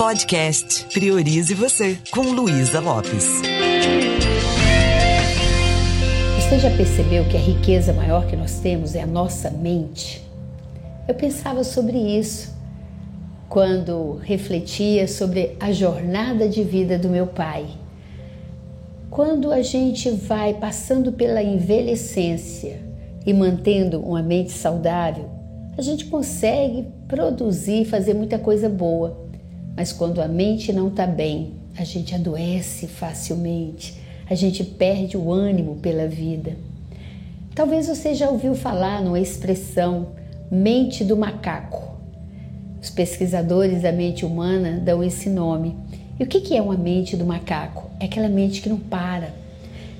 Podcast Priorize Você, com Luísa Lopes. Você já percebeu que a riqueza maior que nós temos é a nossa mente? Eu pensava sobre isso quando refletia sobre a jornada de vida do meu pai. Quando a gente vai passando pela envelhecência e mantendo uma mente saudável, a gente consegue produzir, fazer muita coisa boa. Mas quando a mente não está bem, a gente adoece facilmente, a gente perde o ânimo pela vida. Talvez você já ouviu falar numa expressão mente do macaco. Os pesquisadores da mente humana dão esse nome. E o que é uma mente do macaco? É aquela mente que não para,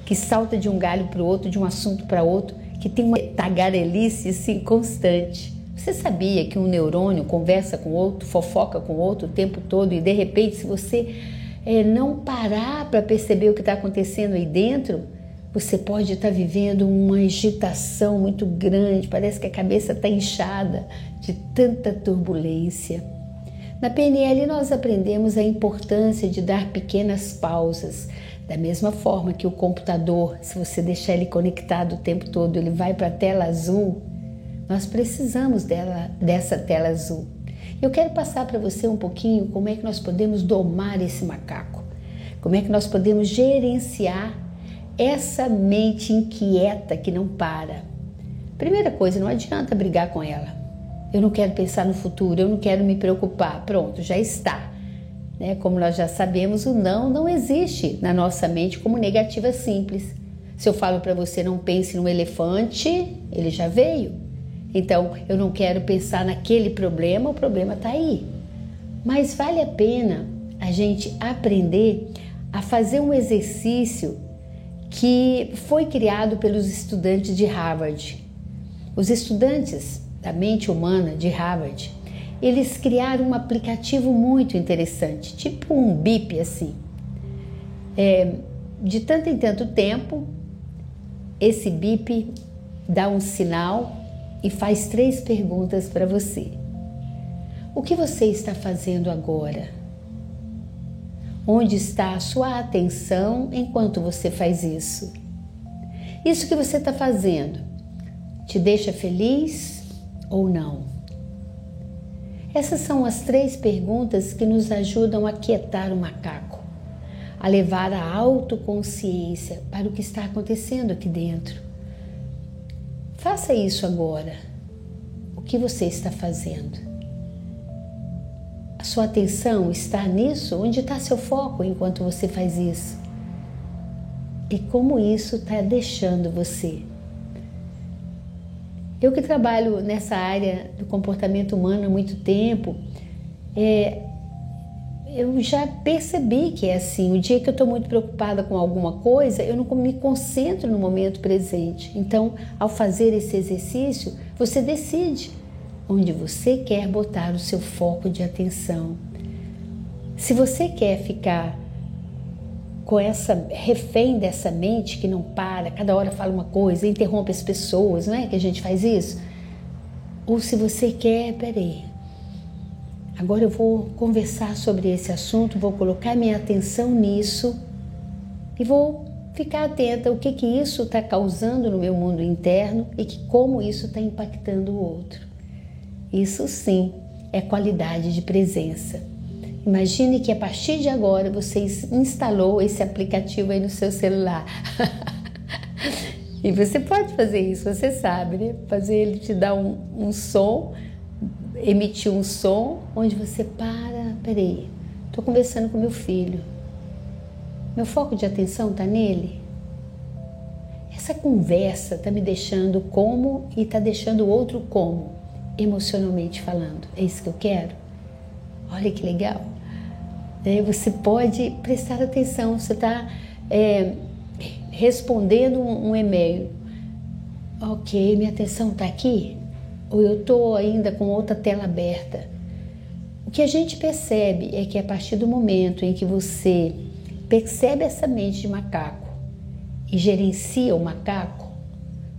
que salta de um galho para o outro, de um assunto para outro, que tem uma tagarelice assim, constante. Você sabia que um neurônio conversa com outro, fofoca com outro o tempo todo e de repente, se você é, não parar para perceber o que está acontecendo aí dentro, você pode estar tá vivendo uma agitação muito grande, parece que a cabeça está inchada de tanta turbulência. Na PNL, nós aprendemos a importância de dar pequenas pausas. Da mesma forma que o computador, se você deixar ele conectado o tempo todo, ele vai para a tela azul, nós precisamos dela, dessa tela azul. Eu quero passar para você um pouquinho como é que nós podemos domar esse macaco, como é que nós podemos gerenciar essa mente inquieta que não para. Primeira coisa, não adianta brigar com ela. Eu não quero pensar no futuro, eu não quero me preocupar. Pronto, já está. Né? Como nós já sabemos, o não não existe na nossa mente como negativa simples. Se eu falo para você não pense no elefante, ele já veio. Então, eu não quero pensar naquele problema, o problema está aí. Mas vale a pena a gente aprender a fazer um exercício que foi criado pelos estudantes de Harvard. Os estudantes da mente humana de Harvard, eles criaram um aplicativo muito interessante, tipo um bip assim. É, de tanto em tanto tempo, esse bip dá um sinal e faz três perguntas para você. O que você está fazendo agora? Onde está a sua atenção enquanto você faz isso? Isso que você está fazendo te deixa feliz ou não? Essas são as três perguntas que nos ajudam a quietar o macaco, a levar a autoconsciência para o que está acontecendo aqui dentro Faça isso agora. O que você está fazendo? A sua atenção está nisso? Onde está seu foco enquanto você faz isso? E como isso está deixando você? Eu que trabalho nessa área do comportamento humano há muito tempo, é, eu já percebi que é assim. O dia que eu estou muito preocupada com alguma coisa, eu não me concentro no momento presente. Então, ao fazer esse exercício, você decide onde você quer botar o seu foco de atenção. Se você quer ficar com essa refém dessa mente que não para, cada hora fala uma coisa, interrompe as pessoas, não é que a gente faz isso? Ou se você quer, peraí, Agora eu vou conversar sobre esse assunto, vou colocar minha atenção nisso e vou ficar atenta ao que, que isso está causando no meu mundo interno e que como isso está impactando o outro. Isso sim é qualidade de presença. Imagine que a partir de agora você instalou esse aplicativo aí no seu celular. e você pode fazer isso, você sabe, né? Fazer ele te dar um, um som emitir um som onde você para, peraí, estou conversando com meu filho. Meu foco de atenção está nele? Essa conversa está me deixando como e está deixando o outro como, emocionalmente falando. É isso que eu quero? Olha que legal. É, você pode prestar atenção, você está é, respondendo um, um e-mail. Ok, minha atenção está aqui? Ou eu estou ainda com outra tela aberta. O que a gente percebe é que a partir do momento em que você percebe essa mente de macaco e gerencia o macaco,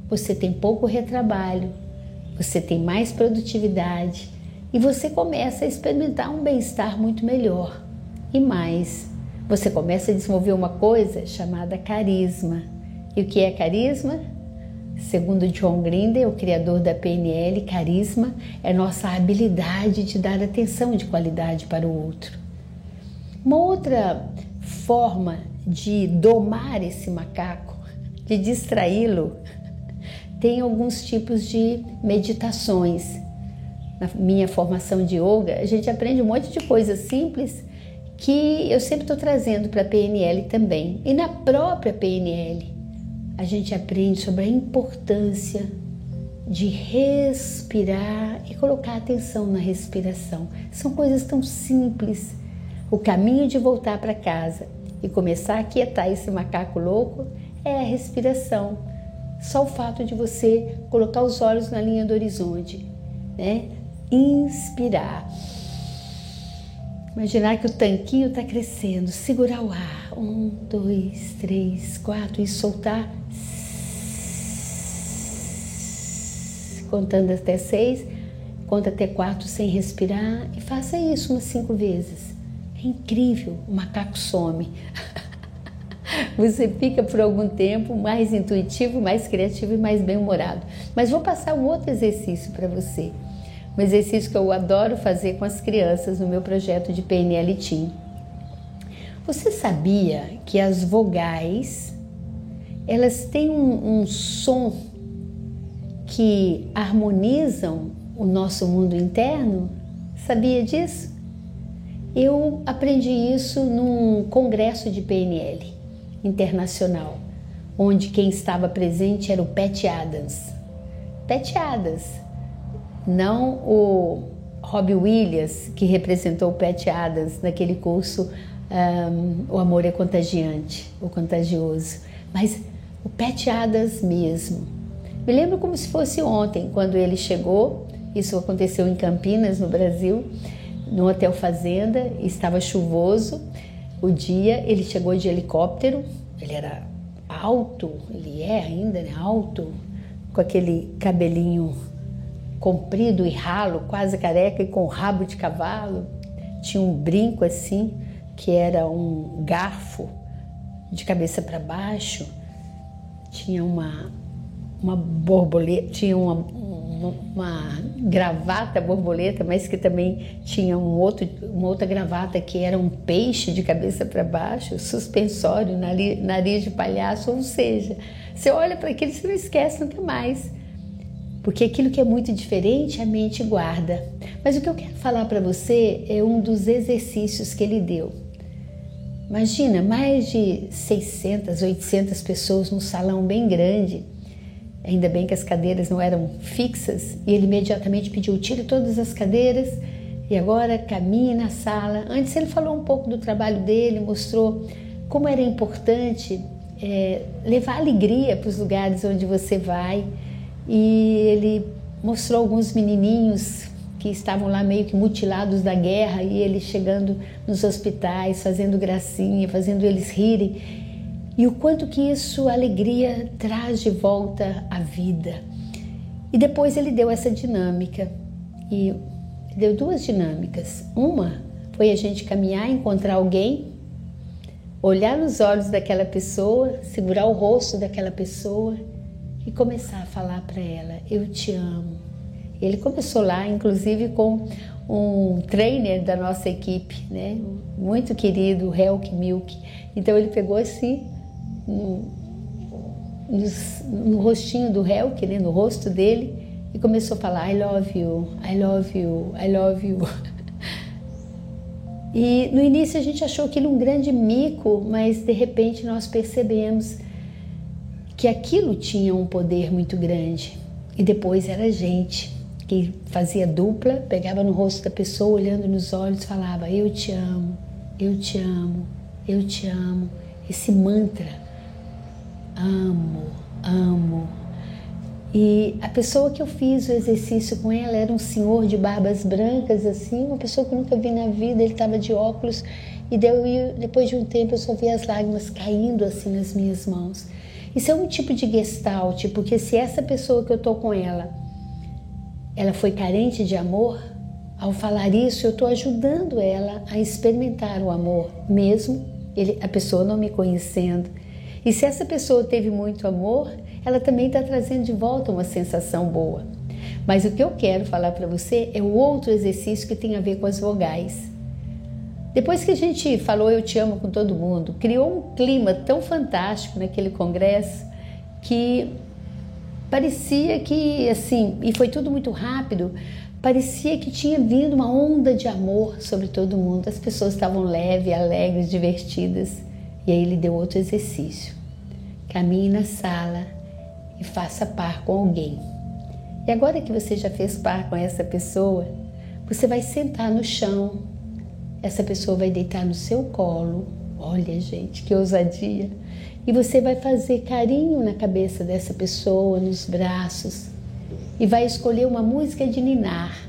você tem pouco retrabalho, você tem mais produtividade e você começa a experimentar um bem-estar muito melhor. E mais, você começa a desenvolver uma coisa chamada carisma. E o que é carisma? Segundo John Grinder, o criador da PNL, carisma é nossa habilidade de dar atenção de qualidade para o outro. Uma outra forma de domar esse macaco, de distraí-lo, tem alguns tipos de meditações. Na minha formação de yoga, a gente aprende um monte de coisas simples que eu sempre estou trazendo para a PNL também. E na própria PNL, a gente aprende sobre a importância de respirar e colocar atenção na respiração. São coisas tão simples. O caminho de voltar para casa e começar a aquietar esse macaco louco é a respiração. Só o fato de você colocar os olhos na linha do horizonte, né? Inspirar. Imaginar que o tanquinho está crescendo, segurar o ar. Um, dois, três, quatro e soltar contando até seis, conta até quatro sem respirar e faça isso umas cinco vezes. É incrível, o macaco some. Você fica por algum tempo mais intuitivo, mais criativo e mais bem-humorado. Mas vou passar um outro exercício para você. Um exercício que eu adoro fazer com as crianças no meu projeto de PNL Team. Você sabia que as vogais elas têm um, um som que harmonizam o nosso mundo interno? Sabia disso? Eu aprendi isso num congresso de PNL internacional, onde quem estava presente era o Pat Adams. Pat Adams, não o Robbie Williams, que representou o Pat Adams naquele curso um, O Amor é Contagiante, o Contagioso, mas o Pat Adams mesmo me lembro como se fosse ontem, quando ele chegou, isso aconteceu em Campinas, no Brasil, no Hotel Fazenda, estava chuvoso o dia, ele chegou de helicóptero, ele era alto, ele é ainda né, alto, com aquele cabelinho comprido e ralo, quase careca e com rabo de cavalo. Tinha um brinco assim, que era um garfo de cabeça para baixo. Tinha uma uma borboleta, tinha uma, uma, gravata borboleta, mas que também tinha um outro, uma outra gravata que era um peixe de cabeça para baixo, suspensório, nariz, nariz de palhaço, ou seja, você olha para aquilo e você não esquece nunca mais. Porque aquilo que é muito diferente, a mente guarda. Mas o que eu quero falar para você é um dos exercícios que ele deu. Imagina, mais de 600, 800 pessoas num salão bem grande Ainda bem que as cadeiras não eram fixas e ele imediatamente pediu: tire todas as cadeiras e agora caminhe na sala. Antes ele falou um pouco do trabalho dele, mostrou como era importante é, levar alegria para os lugares onde você vai e ele mostrou alguns menininhos que estavam lá meio que mutilados da guerra e ele chegando nos hospitais, fazendo gracinha, fazendo eles rirem e o quanto que isso, alegria, traz de volta à vida. E depois ele deu essa dinâmica e deu duas dinâmicas. Uma foi a gente caminhar, encontrar alguém, olhar nos olhos daquela pessoa, segurar o rosto daquela pessoa e começar a falar para ela: Eu te amo. Ele começou lá, inclusive, com um trainer da nossa equipe, né? Muito querido, Helk Milk. Então ele pegou assim no, no, no rostinho do Helk, né, no rosto dele, e começou a falar I love you, I love you, I love you. E no início a gente achou aquilo um grande mico, mas de repente nós percebemos que aquilo tinha um poder muito grande. E depois era a gente que fazia dupla, pegava no rosto da pessoa, olhando nos olhos, falava: Eu te amo, eu te amo, eu te amo. Esse mantra amo, amo. E a pessoa que eu fiz o exercício com ela era um senhor de barbas brancas, assim, uma pessoa que eu nunca vi na vida. Ele estava de óculos e depois de um tempo eu só vi as lágrimas caindo assim nas minhas mãos. Isso é um tipo de gestalt, porque se essa pessoa que eu tô com ela, ela foi carente de amor, Ao falar isso, eu estou ajudando ela a experimentar o amor, mesmo ele, a pessoa não me conhecendo. E se essa pessoa teve muito amor, ela também está trazendo de volta uma sensação boa. Mas o que eu quero falar para você é o outro exercício que tem a ver com as vogais. Depois que a gente falou eu te amo com todo mundo, criou um clima tão fantástico naquele congresso que parecia que assim, e foi tudo muito rápido, parecia que tinha vindo uma onda de amor sobre todo mundo. As pessoas estavam leves, alegres, divertidas. E aí ele deu outro exercício. Caminhe na sala e faça par com alguém. E agora que você já fez par com essa pessoa, você vai sentar no chão. Essa pessoa vai deitar no seu colo. Olha, gente, que ousadia! E você vai fazer carinho na cabeça dessa pessoa, nos braços, e vai escolher uma música de ninar.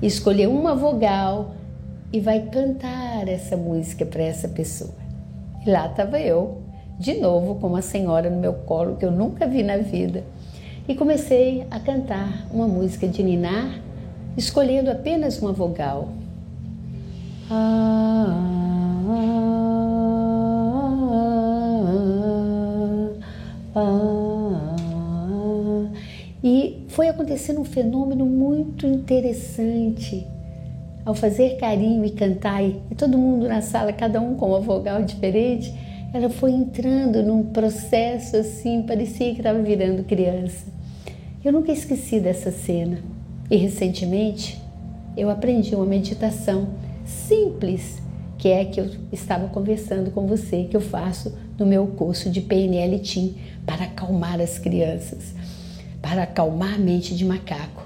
Escolher uma vogal e vai cantar essa música para essa pessoa. E lá estava eu, de novo com uma senhora no meu colo que eu nunca vi na vida e comecei a cantar uma música de ninar, escolhendo apenas uma vogal. Ah, ah, ah, e foi acontecendo um fenômeno muito interessante. Ao fazer carinho e cantar, e todo mundo na sala, cada um com uma vogal diferente, ela foi entrando num processo assim, parecia que estava virando criança. Eu nunca esqueci dessa cena. E recentemente eu aprendi uma meditação simples, que é a que eu estava conversando com você, que eu faço no meu curso de PNL Team para acalmar as crianças, para acalmar a mente de macaco.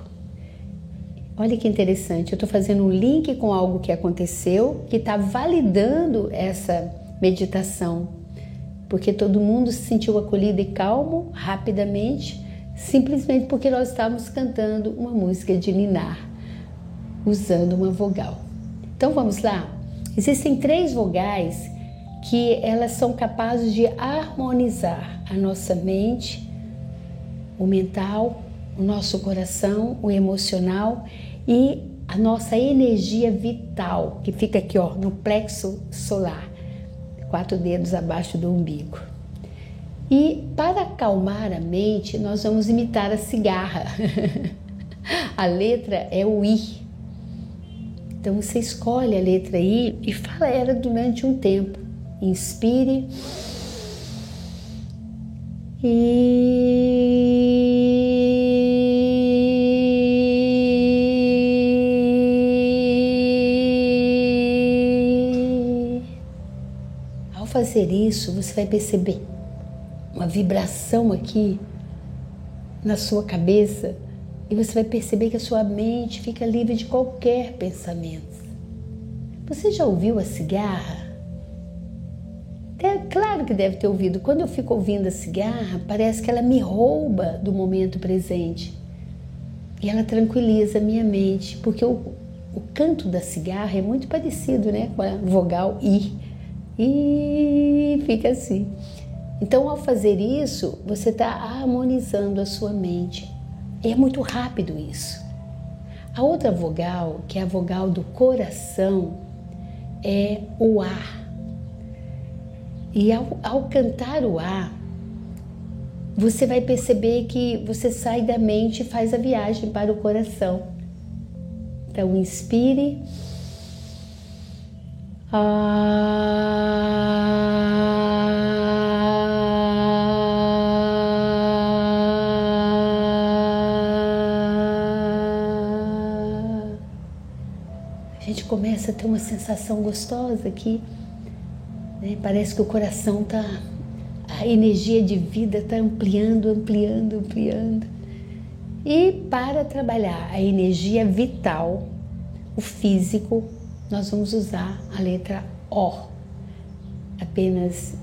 Olha que interessante, eu estou fazendo um link com algo que aconteceu que está validando essa meditação, porque todo mundo se sentiu acolhido e calmo rapidamente simplesmente porque nós estávamos cantando uma música de ninar, usando uma vogal. Então vamos lá? Existem três vogais que elas são capazes de harmonizar a nossa mente, o mental, o nosso coração, o emocional e a nossa energia vital, que fica aqui ó, no plexo solar, quatro dedos abaixo do umbigo. E para acalmar a mente, nós vamos imitar a cigarra. a letra é o I. Então você escolhe a letra I e fala ela durante um tempo. Inspire. E fazer isso, você vai perceber uma vibração aqui na sua cabeça e você vai perceber que a sua mente fica livre de qualquer pensamento. Você já ouviu a cigarra? É claro que deve ter ouvido. Quando eu fico ouvindo a cigarra, parece que ela me rouba do momento presente. E ela tranquiliza a minha mente, porque o, o canto da cigarra é muito parecido né, com a vogal I. E fica assim. Então, ao fazer isso, você está harmonizando a sua mente. E é muito rápido isso. A outra vogal, que é a vogal do coração, é o A. E ao, ao cantar o A, você vai perceber que você sai da mente e faz a viagem para o coração. Então, inspire. Ah. começa a ter uma sensação gostosa aqui. Né? Parece que o coração está. A energia de vida está ampliando, ampliando, ampliando. E para trabalhar a energia vital, o físico, nós vamos usar a letra O. Apenas,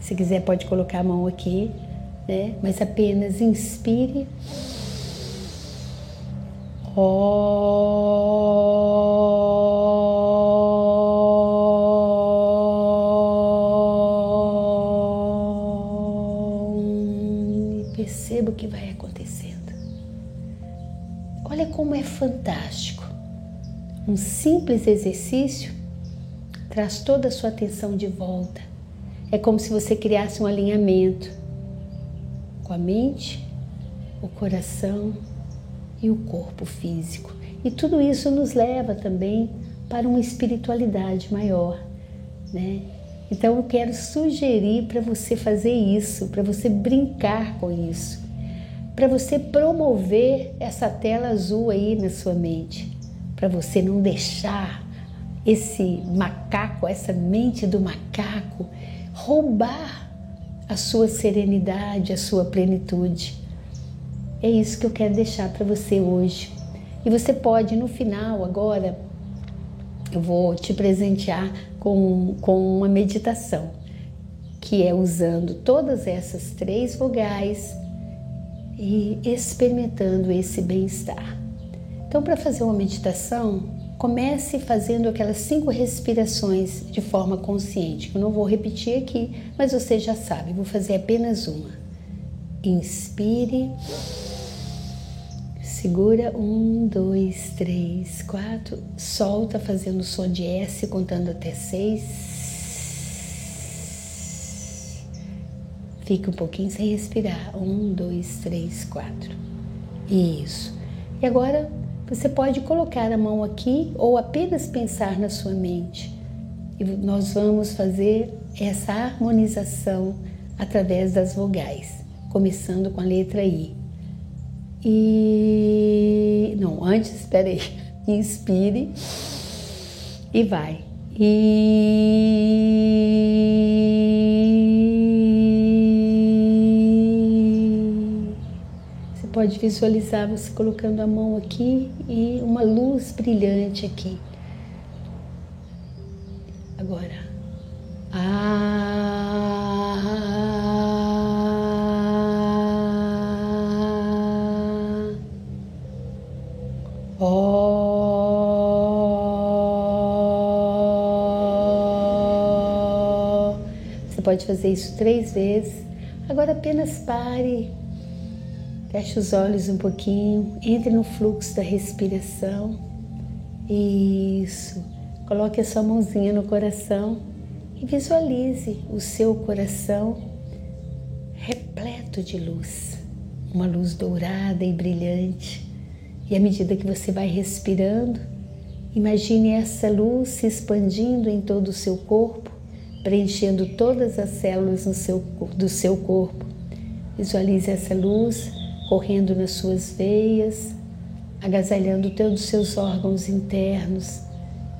se quiser, pode colocar a mão aqui, né? mas apenas inspire. O. perceba o que vai acontecendo. Olha como é fantástico. Um simples exercício traz toda a sua atenção de volta. É como se você criasse um alinhamento com a mente, o coração e o corpo físico. E tudo isso nos leva também para uma espiritualidade maior, né? Então eu quero sugerir para você fazer isso, para você brincar com isso, para você promover essa tela azul aí na sua mente, para você não deixar esse macaco, essa mente do macaco roubar a sua serenidade, a sua plenitude. É isso que eu quero deixar para você hoje. E você pode, no final, agora, eu vou te presentear com, com uma meditação, que é usando todas essas três vogais e experimentando esse bem-estar. Então, para fazer uma meditação, comece fazendo aquelas cinco respirações de forma consciente. Eu não vou repetir aqui, mas você já sabe, vou fazer apenas uma. Inspire. Segura um, dois, três, quatro. Solta fazendo o som de S, contando até seis. Fica um pouquinho sem respirar. Um, dois, três, quatro. Isso. E agora você pode colocar a mão aqui ou apenas pensar na sua mente. E nós vamos fazer essa harmonização através das vogais, começando com a letra I. E não, antes, espere aí. Inspire e vai. E pode visualizar você colocando a mão aqui e uma luz brilhante aqui. Agora. Ah. pode fazer isso três vezes. Agora apenas pare, feche os olhos um pouquinho, entre no fluxo da respiração. Isso. Coloque a sua mãozinha no coração e visualize o seu coração repleto de luz, uma luz dourada e brilhante. E à medida que você vai respirando, imagine essa luz se expandindo em todo o seu corpo preenchendo todas as células seu, do seu corpo. Visualize essa luz correndo nas suas veias, agasalhando todos os seus órgãos internos.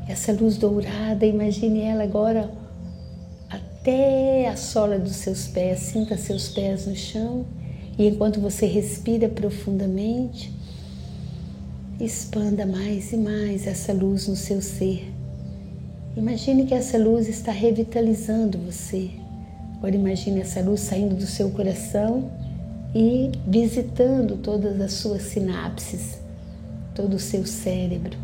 Essa luz dourada, imagine ela agora até a sola dos seus pés, sinta seus pés no chão e enquanto você respira profundamente, expanda mais e mais essa luz no seu ser Imagine que essa luz está revitalizando você. Agora imagine essa luz saindo do seu coração e visitando todas as suas sinapses, todo o seu cérebro,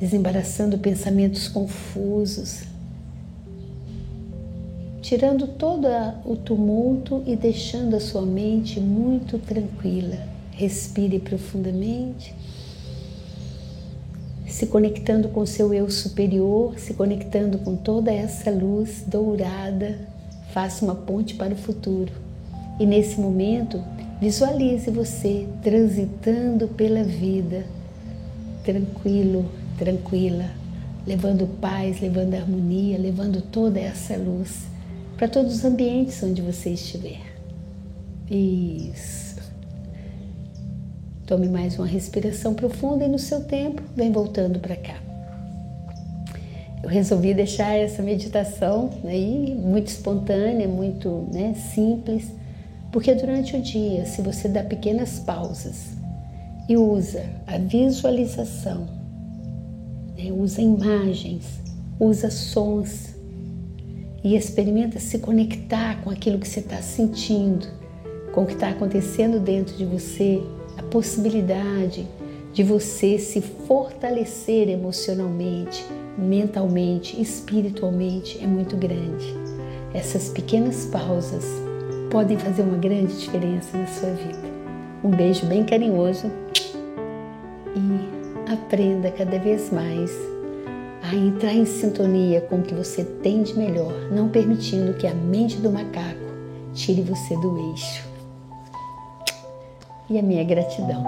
desembaraçando pensamentos confusos, tirando todo o tumulto e deixando a sua mente muito tranquila. Respire profundamente se conectando com seu eu superior, se conectando com toda essa luz dourada, faça uma ponte para o futuro. E nesse momento, visualize você transitando pela vida, tranquilo, tranquila, levando paz, levando harmonia, levando toda essa luz para todos os ambientes onde você estiver. Isso. Tome mais uma respiração profunda e no seu tempo vem voltando para cá. Eu resolvi deixar essa meditação aí muito espontânea, muito né, simples, porque durante o dia, se você dá pequenas pausas e usa a visualização, né, usa imagens, usa sons e experimenta se conectar com aquilo que você está sentindo, com o que está acontecendo dentro de você, a possibilidade de você se fortalecer emocionalmente, mentalmente, espiritualmente é muito grande. Essas pequenas pausas podem fazer uma grande diferença na sua vida. Um beijo bem carinhoso e aprenda cada vez mais a entrar em sintonia com o que você tem de melhor, não permitindo que a mente do macaco tire você do eixo. E a minha gratidão.